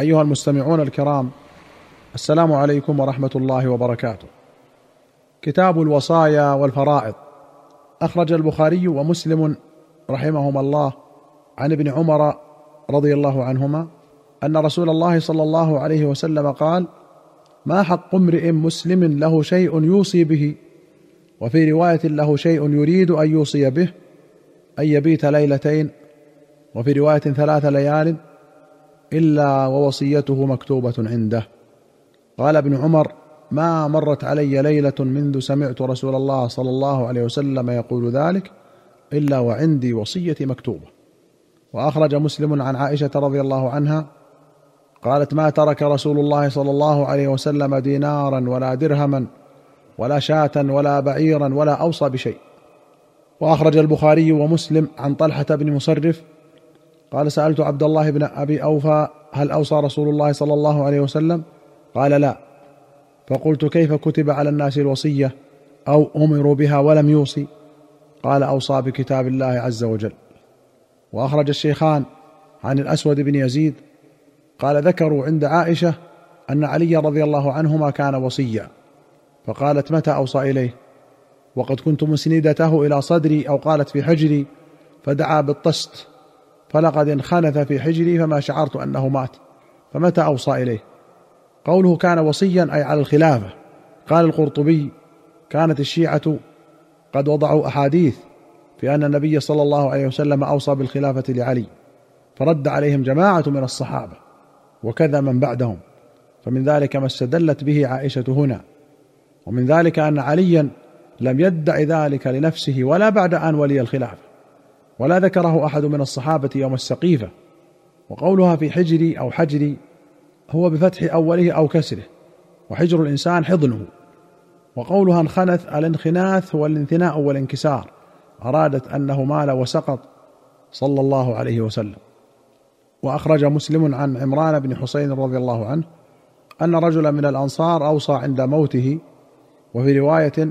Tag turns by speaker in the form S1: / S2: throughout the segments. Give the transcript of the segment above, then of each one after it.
S1: أيها المستمعون الكرام السلام عليكم ورحمة الله وبركاته. كتاب الوصايا والفرائض. أخرج البخاري ومسلم رحمهما الله عن ابن عمر رضي الله عنهما أن رسول الله صلى الله عليه وسلم قال ما حق امرئ مسلم له شيء يوصي به وفي رواية له شيء يريد أن يوصي به أن يبيت ليلتين وفي رواية ثلاث ليال إلا ووصيته مكتوبة عنده. قال ابن عمر ما مرت علي ليلة منذ سمعت رسول الله صلى الله عليه وسلم يقول ذلك إلا وعندي وصيتي مكتوبة. وأخرج مسلم عن عائشة رضي الله عنها قالت ما ترك رسول الله صلى الله عليه وسلم دينارا ولا درهما ولا شاة ولا بعيرا ولا أوصى بشيء. وأخرج البخاري ومسلم عن طلحة بن مصرف قال سألت عبد الله بن أبي أوفى هل أوصى رسول الله صلى الله عليه وسلم؟ قال لا. فقلت كيف كتب على الناس الوصية أو أمروا بها ولم يوصي؟ قال أوصى بكتاب الله عز وجل. وأخرج الشيخان عن الأسود بن يزيد قال ذكروا عند عائشة أن علي رضي الله عنهما كان وصيا. فقالت متى أوصى إليه؟ وقد كنت مسندته إلى صدري أو قالت في حجري فدعا بالطست. فلقد انخنث في حجري فما شعرت أنه مات فمتى أوصى إليه؟ قوله كان وصيا أي على الخلافة. قال القرطبي كانت الشيعة قد وضعوا أحاديث في أن النبي صلى الله عليه وسلم أوصى بالخلافة لعلي فرد عليهم جماعة من الصحابة وكذا من بعدهم. فمن ذلك ما استدلت به عائشة هنا. ومن ذلك أن عليا لم يدع ذلك لنفسه ولا بعد أن ولي الخلافة. ولا ذكره أحد من الصحابة يوم السقيفة وقولها في حجري أو حجري هو بفتح أوله أو كسره وحجر الإنسان حضنه وقولها انخنث الانخناث هو الانثناء والانكسار أرادت أنه مال وسقط صلى الله عليه وسلم. وأخرج مسلم عن عمران بن حسين رضي الله عنه أن رجلا من الأنصار أوصى عند موته وفي رواية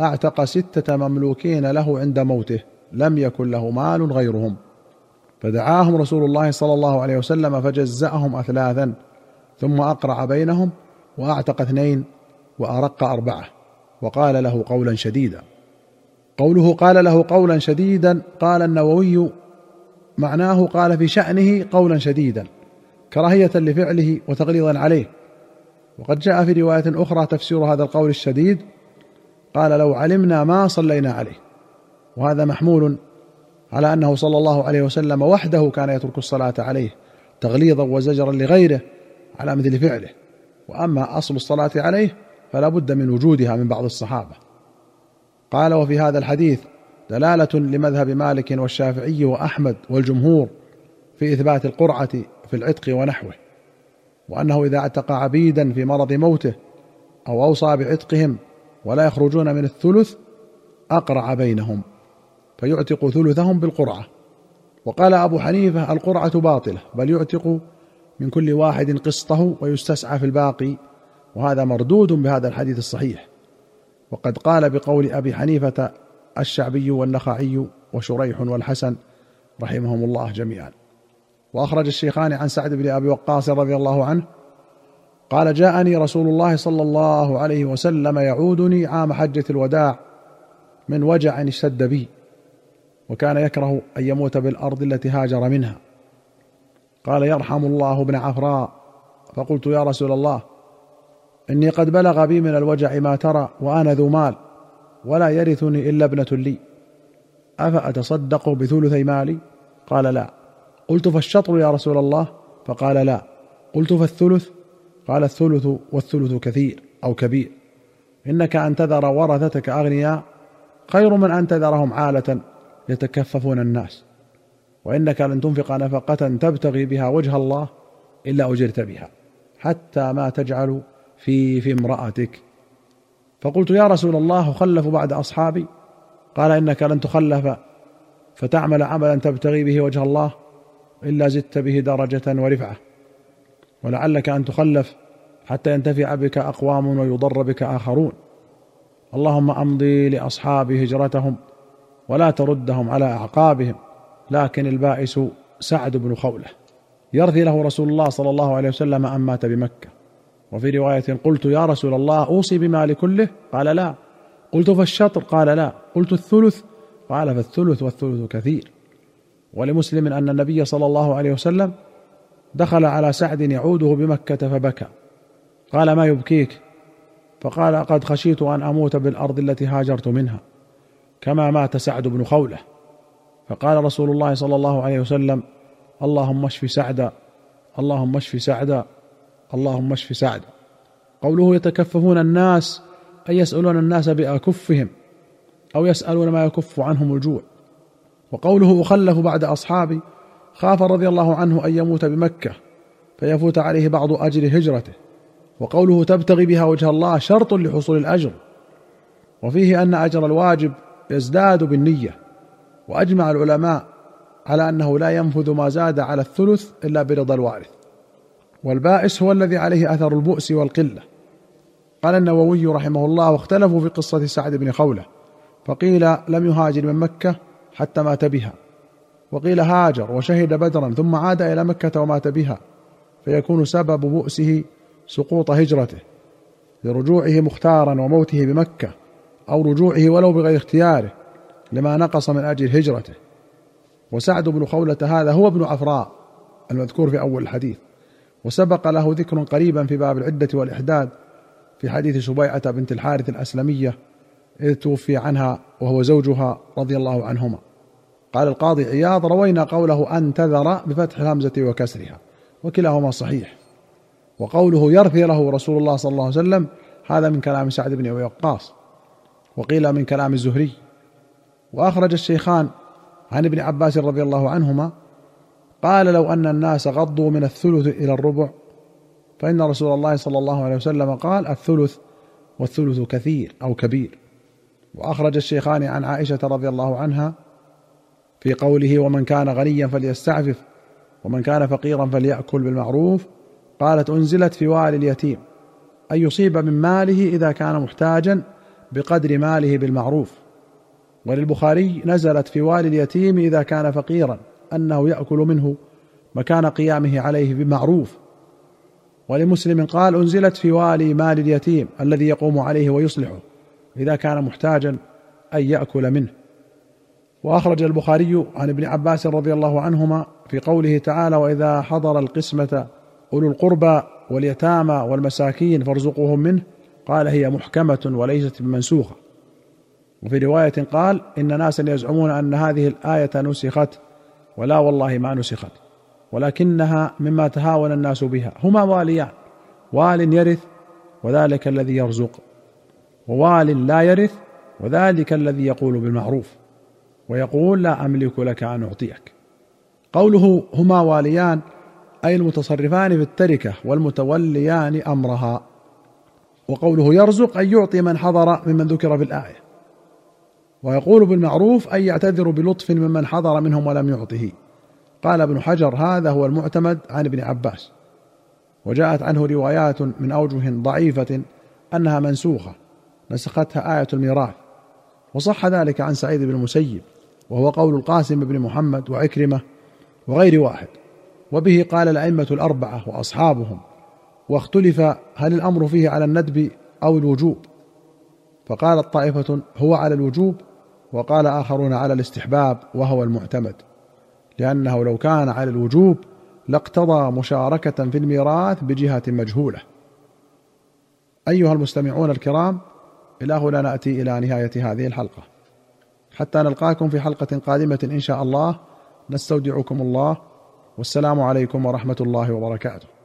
S1: أعتق ستة مملوكين له عند موته. لم يكن له مال غيرهم. فدعاهم رسول الله صلى الله عليه وسلم فجزأهم اثلاثا ثم أقرع بينهم وأعتق اثنين وأرق أربعة وقال له قولا شديدا. قوله قال له قولا شديدا قال النووي معناه قال في شأنه قولا شديدا كراهية لفعله وتغليظا عليه. وقد جاء في رواية أخرى تفسير هذا القول الشديد قال لو علمنا ما صلينا عليه. وهذا محمول على أنه صلى الله عليه وسلم وحده كان يترك الصلاة عليه تغليظا وزجرا لغيره على مثل فعله. وأما أصل الصلاة عليه فلا بد من وجودها من بعض الصحابة. قال وفي هذا الحديث دلالة لمذهب مالك والشافعي وأحمد والجمهور في إثبات القرعة في العتق ونحوه وأنه إذا اعتق عبيدا في مرض موته أو أوصى بعتقهم ولا يخرجون من الثلث أقرع بينهم. فيعتق ثلثهم بالقرعة. وقال أبو حنيفة القرعة باطلة بل يعتق من كل واحد قسطه ويستسعى في الباقي وهذا مردود بهذا الحديث الصحيح. وقد قال بقول أبي حنيفة الشعبي والنخعي وشريح والحسن رحمهم الله جميعا. وأخرج الشيخان عن سعد بن أبي وقاص رضي الله عنه قال جاءني رسول الله صلى الله عليه وسلم يعودني عام حجة الوداع من وجع اشتد بي. وكان يكره أن يموت بالأرض التي هاجر منها. قال يرحم الله ابن عفراء. فقلت يا رسول الله إني قد بلغ بي من الوجع ما ترى وأنا ذو مال ولا يرثني إلا ابنة لي. أفأتصدق بثلثي مالي؟ قال لا. قلت فالشطر يا رسول الله؟ فقال لا. قلت فالثلث؟ قال الثلث والثلث كثير أو كبير. إنك أن تذر ورثتك أغنياء خير من أن تذرهم عالة. يتكففون الناس. وإنك لن تنفق نفقة تبتغي بها وجه الله إلا أجرت بها حتى ما تجعل في في امرأتك. فقلت يا رسول الله خلف بعد أصحابي. قال إنك لن تخلف فتعمل عملا تبتغي به وجه الله إلا زدت به درجة ورفعة. ولعلك أن تخلف حتى ينتفع بك أقوام ويضر بك آخرون. اللهم أمضي لاصحاب هجرتهم. ولا تردهم على أعقابهم. لكن البائس سعد بن خولة يرثي له رسول الله صلى الله عليه وسلم أن مات بمكة. وفي رواية قلت يا رسول الله أوصي بمالي كله؟ قال لا. قلت فالشطر قال لا. قلت الثلث؟ قال فالثلث والثلث كثير. ولمسلم أن النبي صلى الله عليه وسلم دخل على سعد يعوده بمكة فبكى. قال ما يبكيك؟ فقال قد خشيت أن أموت بالأرض التي هاجرت منها. كما مات سعد بن خولة. فقال رسول الله صلى الله عليه وسلم اللهم اشف سعدا اللهم اشف سعدا اللهم اشف سعدا قوله يتكففون الناس أي يسألون الناس بأكفهم أو يسألون ما يكف عنهم الجوع. وقوله أخلف بعد أصحابي خاف رضي الله عنه أن يموت بمكة فيفوت عليه بعض أجر هجرته. وقوله تبتغي بها وجه الله شرط لحصول الأجر. وفيه أن أجر الواجب يزداد بالنية وأجمع العلماء على أنه لا ينفذ ما زاد على الثلث إلا برضا الوارث. والبائس هو الذي عليه أثر البؤس والقلة. قال النووي رحمه الله واختلفوا في قصة سعد بن خولة فقيل لم يهاجر من مكة حتى مات بها. وقيل هاجر وشهد بدرا ثم عاد إلى مكة ومات بها فيكون سبب بؤسه سقوط هجرته لرجوعه مختارا وموته بمكة أو رجوعه ولو بغير اختياره لما نقص من أجل هجرته. وسعد بن خولة هذا هو ابن عفراء المذكور في أول الحديث. وسبق له ذكر قريبا في باب العدة والإحداد في حديث سبيعه بنت الحارث الأسلمية إذ توفي عنها وهو زوجها رضي الله عنهما. قال القاضي عياض روينا قوله أن تذر بفتح الهمزة وكسرها وكلاهما صحيح. وقوله يرثي له رسول الله صلى الله عليه وسلم هذا من كلام سعد بن أبي وقاص. وقيل من كلام الزهري. وأخرج الشيخان عن ابن عباس رضي الله عنهما قال لو أن الناس غضوا من الثلث إلى الربع فإن رسول الله صلى الله عليه وسلم قال الثلث والثلث كثير أو كبير. وأخرج الشيخان عن عائشة رضي الله عنها في قوله ومن كان غنيا فليستعفف ومن كان فقيرا فليأكل بالمعروف قالت أنزلت في والي اليتيم. أن يصيب من ماله إذا كان محتاجا بقدر ماله بالمعروف. وللبخاري نزلت في والي اليتيم إذا كان فقيرا أنه يأكل منه مكان قيامه عليه بمعروف. ولمسلم قال أنزلت في والي مال اليتيم الذي يقوم عليه ويصلحه إذا كان محتاجا أن يأكل منه. وأخرج البخاري عن ابن عباس رضي الله عنهما في قوله تعالى وإذا حضر القسمة أولو القربى واليتامى والمساكين فارزقوهم منه قال هي محكمة وليست بمنسوخة. وفي رواية قال إن ناسا يزعمون أن هذه الآية نسخت ولا والله ما نسخت ولكنها مما تهاون الناس بها. هما واليان وال يرث وذلك الذي يرزق ووال لا يرث وذلك الذي يقول بالمعروف ويقول لا أملك لك أن أعطيك. قوله هما واليان أي المتصرفان في التركة والمتوليان أمرها. وقوله يرزق أي يعطي من حضر ممن ذكر في الايه ويقول بالمعروف أي يعتذر بلطف ممن حضر منهم ولم يعطه. قال ابن حجر هذا هو المعتمد عن ابن عباس. وجاءت عنه روايات من أوجه ضعيفة أنها منسوخة نسختها آية الميراث. وصح ذلك عن سعيد بن المسيب وهو قول القاسم بن محمد وعكرمة وغير واحد. وبه قال الأئمة الأربعة وأصحابهم واختلف هل الأمر فيه على الندب أو الوجوب. فقالت طائفة هو على الوجوب وقال آخرون على الاستحباب وهو المعتمد. لأنه لو كان على الوجوب لاقتضى مشاركة في الميراث بجهة مجهولة. أيها المستمعون الكرام إلى هنا نأتي إلى نهاية هذه الحلقة. حتى نلقاكم في حلقة قادمة إن شاء الله نستودعكم الله والسلام عليكم ورحمة الله وبركاته.